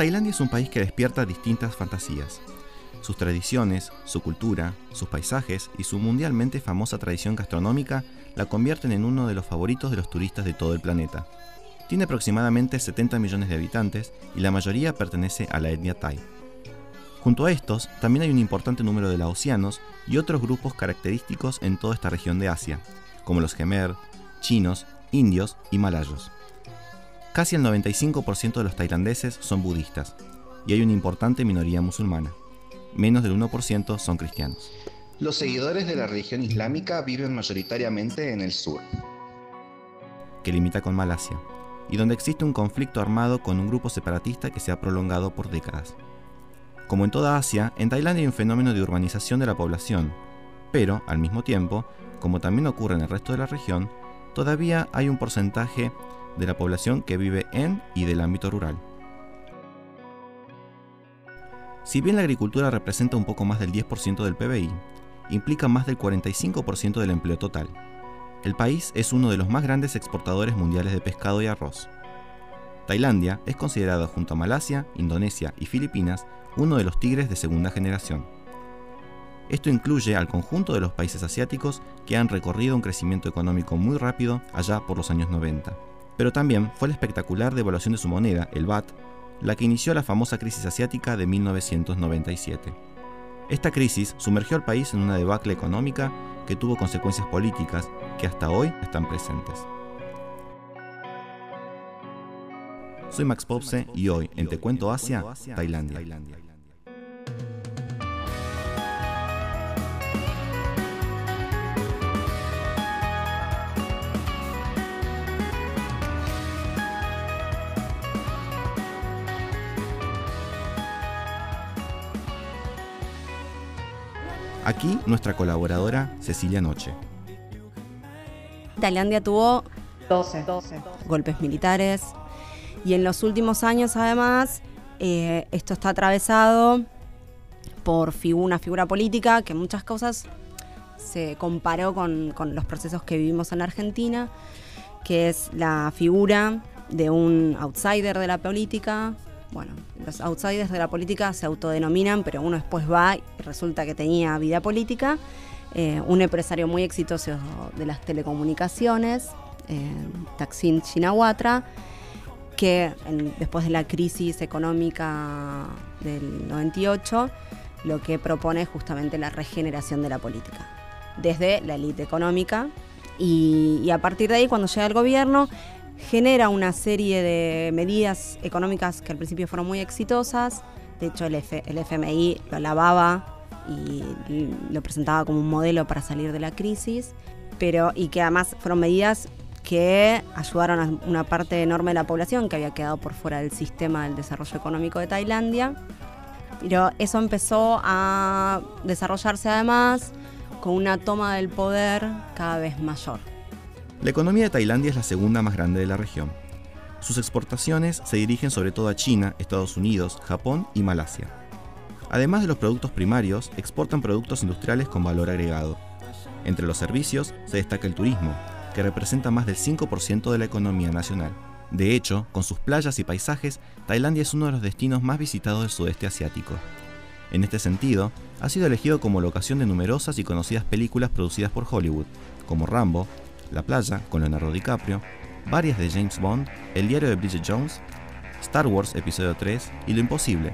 Tailandia es un país que despierta distintas fantasías. Sus tradiciones, su cultura, sus paisajes y su mundialmente famosa tradición gastronómica la convierten en uno de los favoritos de los turistas de todo el planeta. Tiene aproximadamente 70 millones de habitantes y la mayoría pertenece a la etnia Thai. Junto a estos, también hay un importante número de laosianos y otros grupos característicos en toda esta región de Asia, como los Khmer, chinos, indios y malayos. Casi el 95% de los tailandeses son budistas y hay una importante minoría musulmana. Menos del 1% son cristianos. Los seguidores de la religión islámica viven mayoritariamente en el sur, que limita con Malasia, y donde existe un conflicto armado con un grupo separatista que se ha prolongado por décadas. Como en toda Asia, en Tailandia hay un fenómeno de urbanización de la población, pero, al mismo tiempo, como también ocurre en el resto de la región, todavía hay un porcentaje de la población que vive en y del ámbito rural. Si bien la agricultura representa un poco más del 10% del PBI, implica más del 45% del empleo total. El país es uno de los más grandes exportadores mundiales de pescado y arroz. Tailandia es considerado junto a Malasia, Indonesia y Filipinas uno de los tigres de segunda generación. Esto incluye al conjunto de los países asiáticos que han recorrido un crecimiento económico muy rápido allá por los años 90. Pero también fue la espectacular devaluación de su moneda, el baht, la que inició la famosa crisis asiática de 1997. Esta crisis sumergió al país en una debacle económica que tuvo consecuencias políticas que hasta hoy están presentes. Soy Max Popse y hoy en Te Cuento Asia, Tailandia. Aquí nuestra colaboradora Cecilia Noche. Tailandia tuvo 12, golpes militares y en los últimos años además eh, esto está atravesado por una figura política que en muchas cosas se comparó con, con los procesos que vivimos en Argentina, que es la figura de un outsider de la política, bueno, los outsiders de la política se autodenominan, pero uno después va y resulta que tenía vida política. Eh, un empresario muy exitoso de las telecomunicaciones, eh, Taksin Shinawatra, que después de la crisis económica del 98, lo que propone es justamente la regeneración de la política, desde la élite económica. Y, y a partir de ahí, cuando llega el gobierno, genera una serie de medidas económicas que al principio fueron muy exitosas. De hecho, el, FMI lo alababa y lo presentaba como un modelo para salir de la crisis, pero y que además fueron medidas que ayudaron a una parte enorme de la población que había quedado por fuera del sistema del desarrollo económico de Tailandia. Pero eso empezó a desarrollarse además con una toma del poder cada vez mayor. La economía de Tailandia es la segunda más grande de la región. Sus exportaciones se dirigen sobre todo a China, Estados Unidos, Japón y Malasia. Además de los productos primarios, exportan productos industriales con valor agregado. Entre los servicios se destaca el turismo, que representa más del 5% de la economía nacional. De hecho, con sus playas y paisajes, Tailandia es uno de los destinos más visitados del sudeste asiático. En este sentido, ha sido elegido como locación de numerosas y conocidas películas producidas por Hollywood, como Rambo, la Playa con Leonardo DiCaprio, varias de James Bond, El diario de Bridget Jones, Star Wars Episodio 3 y Lo Imposible,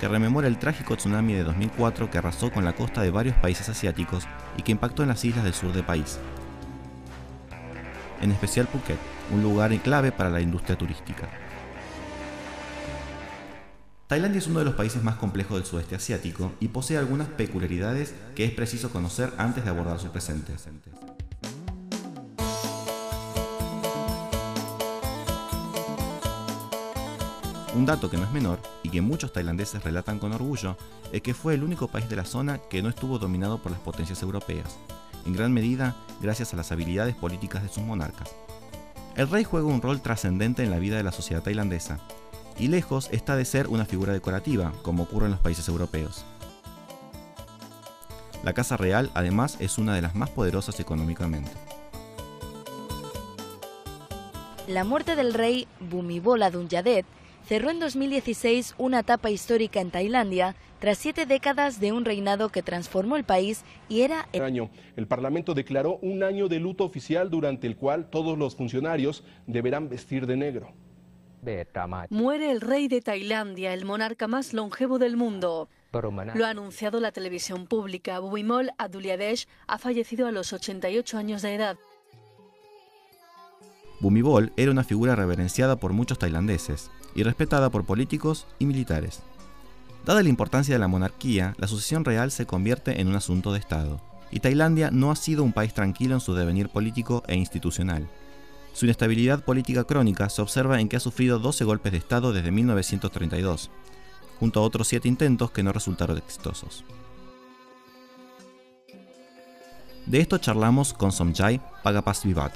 que rememora el trágico tsunami de 2004 que arrasó con la costa de varios países asiáticos y que impactó en las islas del sur del país. En especial Phuket, un lugar clave para la industria turística. Tailandia es uno de los países más complejos del sudeste asiático y posee algunas peculiaridades que es preciso conocer antes de abordar su presente. Un dato que no es menor y que muchos tailandeses relatan con orgullo es que fue el único país de la zona que no estuvo dominado por las potencias europeas, en gran medida gracias a las habilidades políticas de sus monarcas. El rey juega un rol trascendente en la vida de la sociedad tailandesa, y lejos está de ser una figura decorativa, como ocurre en los países europeos. La Casa Real además es una de las más poderosas económicamente. La muerte del rey Bumibola Dunyadet cerró en 2016 una etapa histórica en Tailandia tras siete décadas de un reinado que transformó el país y era... El año, el Parlamento declaró un año de luto oficial durante el cual todos los funcionarios deberán vestir de negro. Muere el rey de Tailandia, el monarca más longevo del mundo. Lo ha anunciado la televisión pública. Bhumibol Adulyadej ha fallecido a los 88 años de edad. Bhumibol era una figura reverenciada por muchos tailandeses y respetada por políticos y militares. Dada la importancia de la monarquía, la sucesión real se convierte en un asunto de Estado, y Tailandia no ha sido un país tranquilo en su devenir político e institucional. Su inestabilidad política crónica se observa en que ha sufrido 12 golpes de Estado desde 1932, junto a otros 7 intentos que no resultaron exitosos. De esto charlamos con Somjai Pagapas Vivat,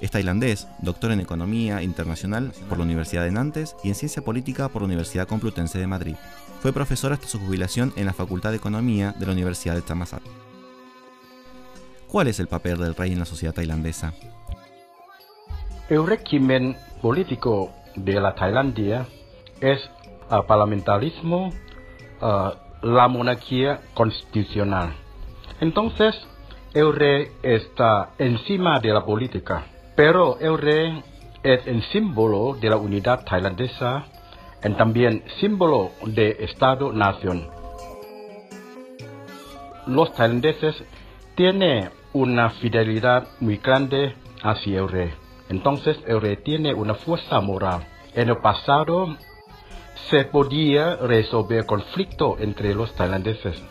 es tailandés, doctor en Economía Internacional por la Universidad de Nantes y en Ciencia Política por la Universidad Complutense de Madrid. Fue profesor hasta su jubilación en la Facultad de Economía de la Universidad de Thammasat. ¿Cuál es el papel del rey en la sociedad tailandesa? El régimen político de la Tailandia es el parlamentarismo, la monarquía constitucional. Entonces, el rey está encima de la política. Pero el rey es el símbolo de la unidad tailandesa y también símbolo de Estado-nación. Los tailandeses tienen una fidelidad muy grande hacia el rey. Entonces el rey tiene una fuerza moral. En el pasado se podía resolver conflicto entre los tailandeses.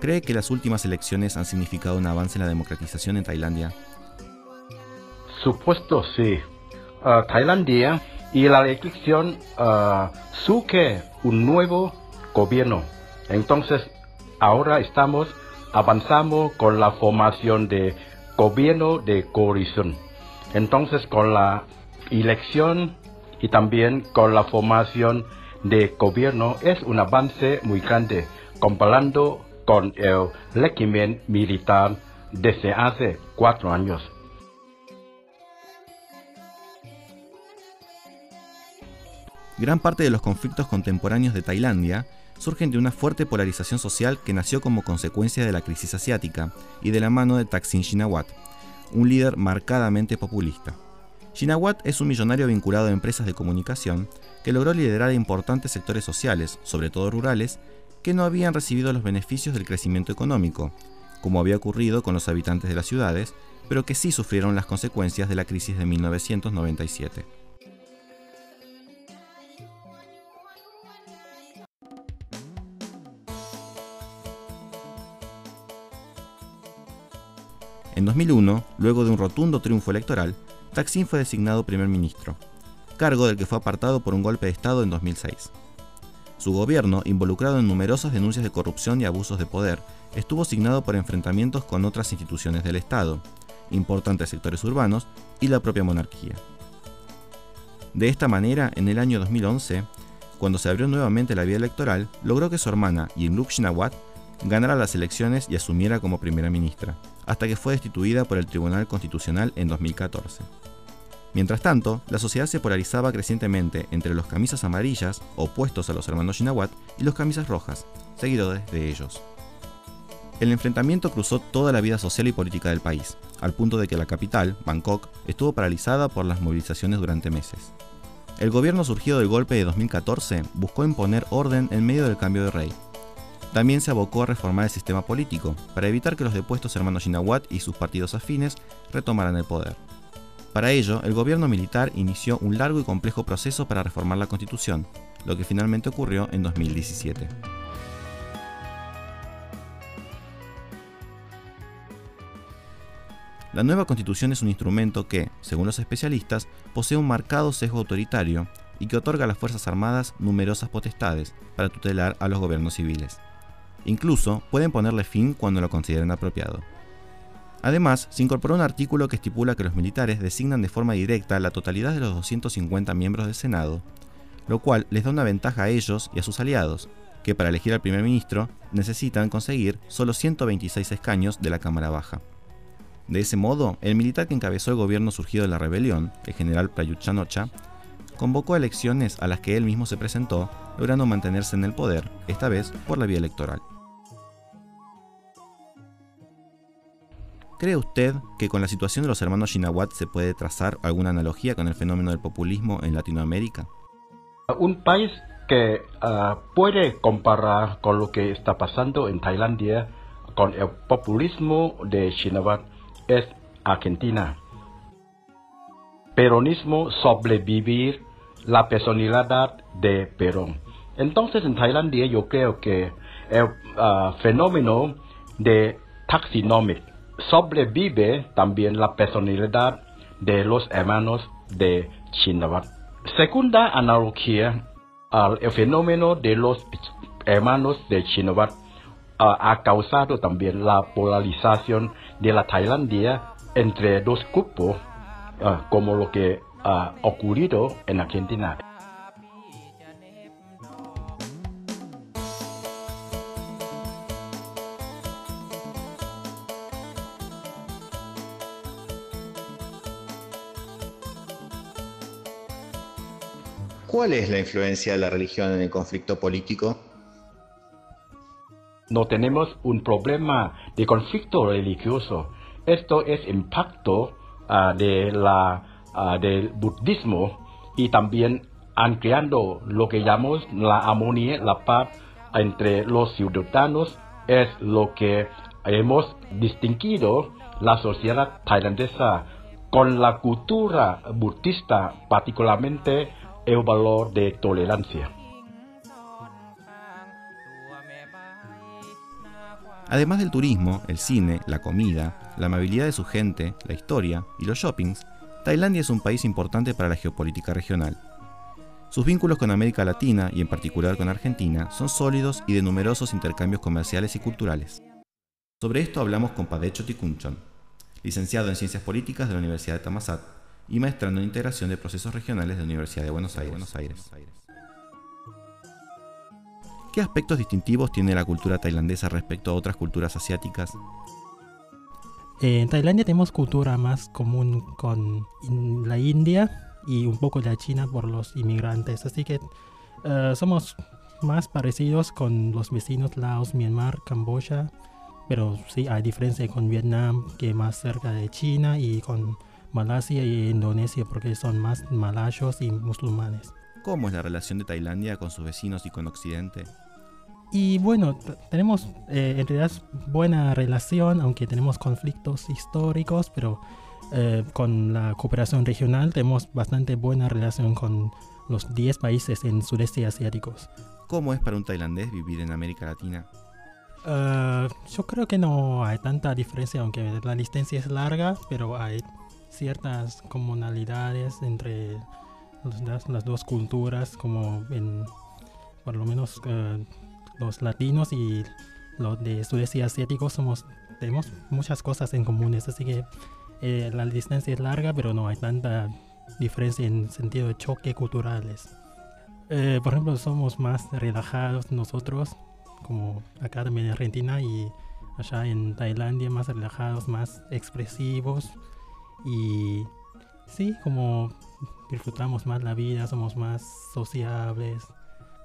¿Cree que las últimas elecciones han significado un avance en la democratización en Tailandia? Supuesto sí. Uh, Tailandia y la elección uh, surge un nuevo gobierno. Entonces, ahora estamos avanzando con la formación de gobierno de coalición. Entonces, con la elección y también con la formación de gobierno es un avance muy grande comparando con el régimen militar desde hace cuatro años. Gran parte de los conflictos contemporáneos de Tailandia surgen de una fuerte polarización social que nació como consecuencia de la crisis asiática y de la mano de Thaksin Shinawat, un líder marcadamente populista. Shinawat es un millonario vinculado a empresas de comunicación que logró liderar importantes sectores sociales, sobre todo rurales, que no habían recibido los beneficios del crecimiento económico, como había ocurrido con los habitantes de las ciudades, pero que sí sufrieron las consecuencias de la crisis de 1997. En 2001, luego de un rotundo triunfo electoral, Taksin fue designado primer ministro, cargo del que fue apartado por un golpe de Estado en 2006. Su gobierno, involucrado en numerosas denuncias de corrupción y abusos de poder, estuvo signado por enfrentamientos con otras instituciones del Estado, importantes sectores urbanos y la propia monarquía. De esta manera, en el año 2011, cuando se abrió nuevamente la vía electoral, logró que su hermana, Yingluck Shinawat, ganara las elecciones y asumiera como primera ministra hasta que fue destituida por el Tribunal Constitucional en 2014. Mientras tanto, la sociedad se polarizaba crecientemente entre los camisas amarillas, opuestos a los hermanos Shinawat, y los camisas rojas, seguidores de ellos. El enfrentamiento cruzó toda la vida social y política del país, al punto de que la capital, Bangkok, estuvo paralizada por las movilizaciones durante meses. El gobierno surgido del golpe de 2014 buscó imponer orden en medio del cambio de rey, también se abocó a reformar el sistema político, para evitar que los depuestos hermanos Shinawat y sus partidos afines retomaran el poder. Para ello, el gobierno militar inició un largo y complejo proceso para reformar la constitución, lo que finalmente ocurrió en 2017. La nueva constitución es un instrumento que, según los especialistas, posee un marcado sesgo autoritario y que otorga a las Fuerzas Armadas numerosas potestades para tutelar a los gobiernos civiles. Incluso pueden ponerle fin cuando lo consideren apropiado. Además, se incorporó un artículo que estipula que los militares designan de forma directa la totalidad de los 250 miembros del Senado, lo cual les da una ventaja a ellos y a sus aliados, que para elegir al primer ministro necesitan conseguir solo 126 escaños de la Cámara Baja. De ese modo, el militar que encabezó el gobierno surgido de la rebelión, el general Prayut Chanocha, convocó elecciones a las que él mismo se presentó, logrando mantenerse en el poder, esta vez por la vía electoral. ¿Cree usted que con la situación de los hermanos Shinawat se puede trazar alguna analogía con el fenómeno del populismo en Latinoamérica? Un país que uh, puede comparar con lo que está pasando en Tailandia con el populismo de Shinawat es Argentina. Peronismo sobrevivir la personalidad de Perón. Entonces en Tailandia yo creo que el uh, fenómeno de taxinomic sobrevive también la personalidad de los hermanos de Shinawat. Segunda analogía al fenómeno de los hermanos de Shinawat ha causado también la polarización de la Tailandia entre dos grupos, ah, como lo que ha ocurrido en Argentina. ¿Cuál es la influencia de la religión en el conflicto político? No tenemos un problema de conflicto religioso. Esto es impacto ah, de la, ah, del budismo y también han creado lo que llamamos la armonía, la paz entre los ciudadanos. Es lo que hemos distinguido la sociedad tailandesa con la cultura budista, particularmente el valor de tolerancia. Además del turismo, el cine, la comida, la amabilidad de su gente, la historia y los shoppings, Tailandia es un país importante para la geopolítica regional. Sus vínculos con América Latina y en particular con Argentina son sólidos y de numerosos intercambios comerciales y culturales. Sobre esto hablamos con Padecho Tikunchon, licenciado en Ciencias Políticas de la Universidad de Tamasat y maestrando en integración de procesos regionales de la Universidad de Buenos Aires. ¿Qué aspectos distintivos tiene la cultura tailandesa respecto a otras culturas asiáticas? Eh, en Tailandia tenemos cultura más común con la India y un poco de China por los inmigrantes, así que eh, somos más parecidos con los vecinos Laos, Myanmar, Camboya, pero sí hay diferencia con Vietnam, que es más cerca de China, y con Malasia y Indonesia porque son más malayos y musulmanes. ¿Cómo es la relación de Tailandia con sus vecinos y con Occidente? Y bueno, tenemos eh, en realidad buena relación, aunque tenemos conflictos históricos, pero eh, con la cooperación regional tenemos bastante buena relación con los 10 países en sudeste asiáticos. ¿Cómo es para un tailandés vivir en América Latina? Uh, yo creo que no hay tanta diferencia, aunque la distancia es larga, pero hay ciertas comunalidades entre las, dos culturas, como en por lo menos eh, los latinos y los de sudeste asiático somos tenemos muchas cosas en comunes, así que eh, la distancia es larga, pero no hay tanta diferencia en sentido de choque culturales. Eh, por ejemplo, somos más relajados nosotros, como acá también en Argentina y allá en Tailandia, más relajados, más expresivos y sí, como disfrutamos más la vida, somos más sociables,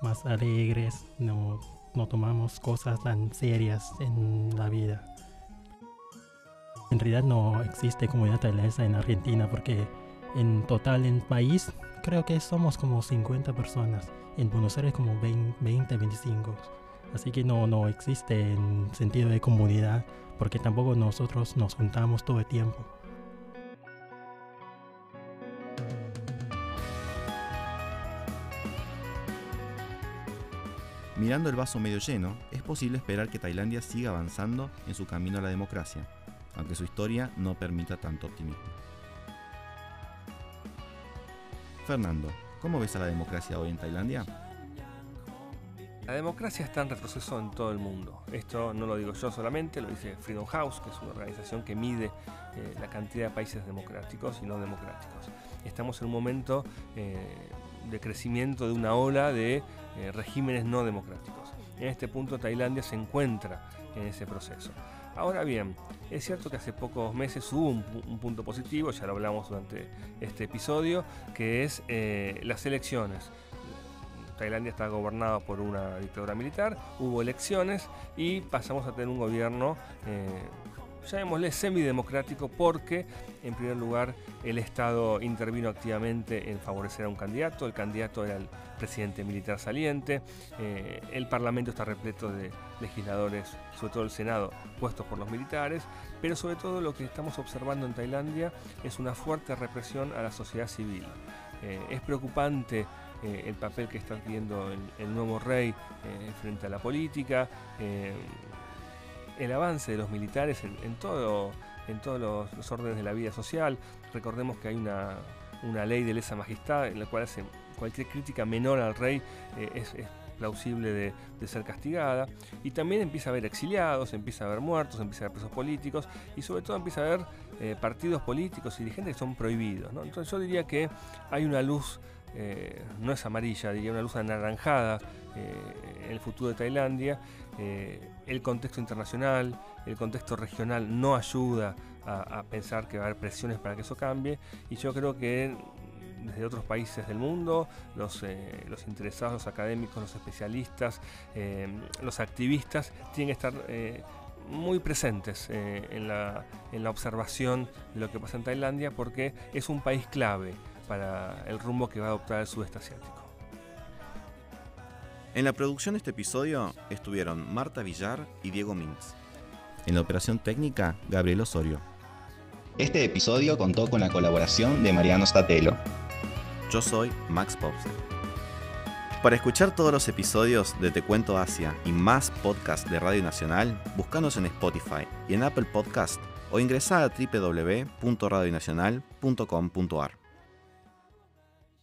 más alegres, no, no tomamos cosas tan serias en la vida. En realidad no existe comunidad tailandesa en Argentina porque en total en país creo que somos como 50 personas. En Buenos Aires como 20, 25. Así que no, no existe en sentido de comunidad porque tampoco nosotros nos juntamos todo el tiempo. Mirando el vaso medio lleno, es posible esperar que Tailandia siga avanzando en su camino a la democracia, aunque su historia no permita tanto optimismo. Fernando, ¿cómo ves a la democracia hoy en Tailandia? La democracia está en retroceso en todo el mundo. Esto no lo digo yo solamente, lo dice Freedom House, que es una organización que mide eh, la cantidad de países democráticos y no democráticos. Estamos en un momento eh, de crecimiento de una ola de eh, regímenes no democráticos. En este punto Tailandia se encuentra en ese proceso. Ahora bien, es cierto que hace pocos meses hubo un, punto positivo, ya lo hablamos durante este episodio, que es eh, las elecciones. Tailandia está gobernada por una dictadura militar, hubo elecciones y pasamos a tener un gobierno eh, llamémosle semidemocrático porque, en primer lugar, el Estado intervino activamente en favorecer a un candidato, el candidato era el presidente militar saliente, eh, el Parlamento está repleto de legisladores, sobre todo el Senado, puestos por los militares, pero sobre todo lo que estamos observando en Tailandia es una fuerte represión a la sociedad civil. Eh, es preocupante eh, el papel que está teniendo el, nuevo rey frente a la política el avance de los militares en, todo, en todos los, órdenes de la vida social. Recordemos que hay una, ley de lesa majestad en la cual cualquier crítica menor al rey eh, es, plausible de, ser castigada. Y también empieza a haber exiliados, empieza a haber muertos, empieza a haber presos políticos y sobre todo empieza a haber eh, partidos políticos y dirigentes que son prohibidos. Entonces yo diría que hay una luz, eh, no es amarilla, diría una luz anaranjada en el futuro de Tailandia eh, el contexto internacional, el contexto regional no ayuda a, pensar que va a haber presiones para que eso cambie y yo creo que desde otros países del mundo, los, eh, interesados, los académicos, los especialistas, eh, los activistas tienen que estar muy presentes en, la, en la observación de lo que pasa en Tailandia porque es un país clave para el rumbo que va a adoptar el sudeste asiático. En la producción de este episodio estuvieron Marta Villar y Diego Mintz. En la operación técnica, Gabriel Osorio. Este episodio contó con la colaboración de Mariano Statelo. Yo soy Max Popser. Para escuchar todos los episodios de Te Cuento Asia y más podcasts de Radio Nacional, búscanos en Spotify y en Apple Podcast o ingresa a www.radionacional.com.ar.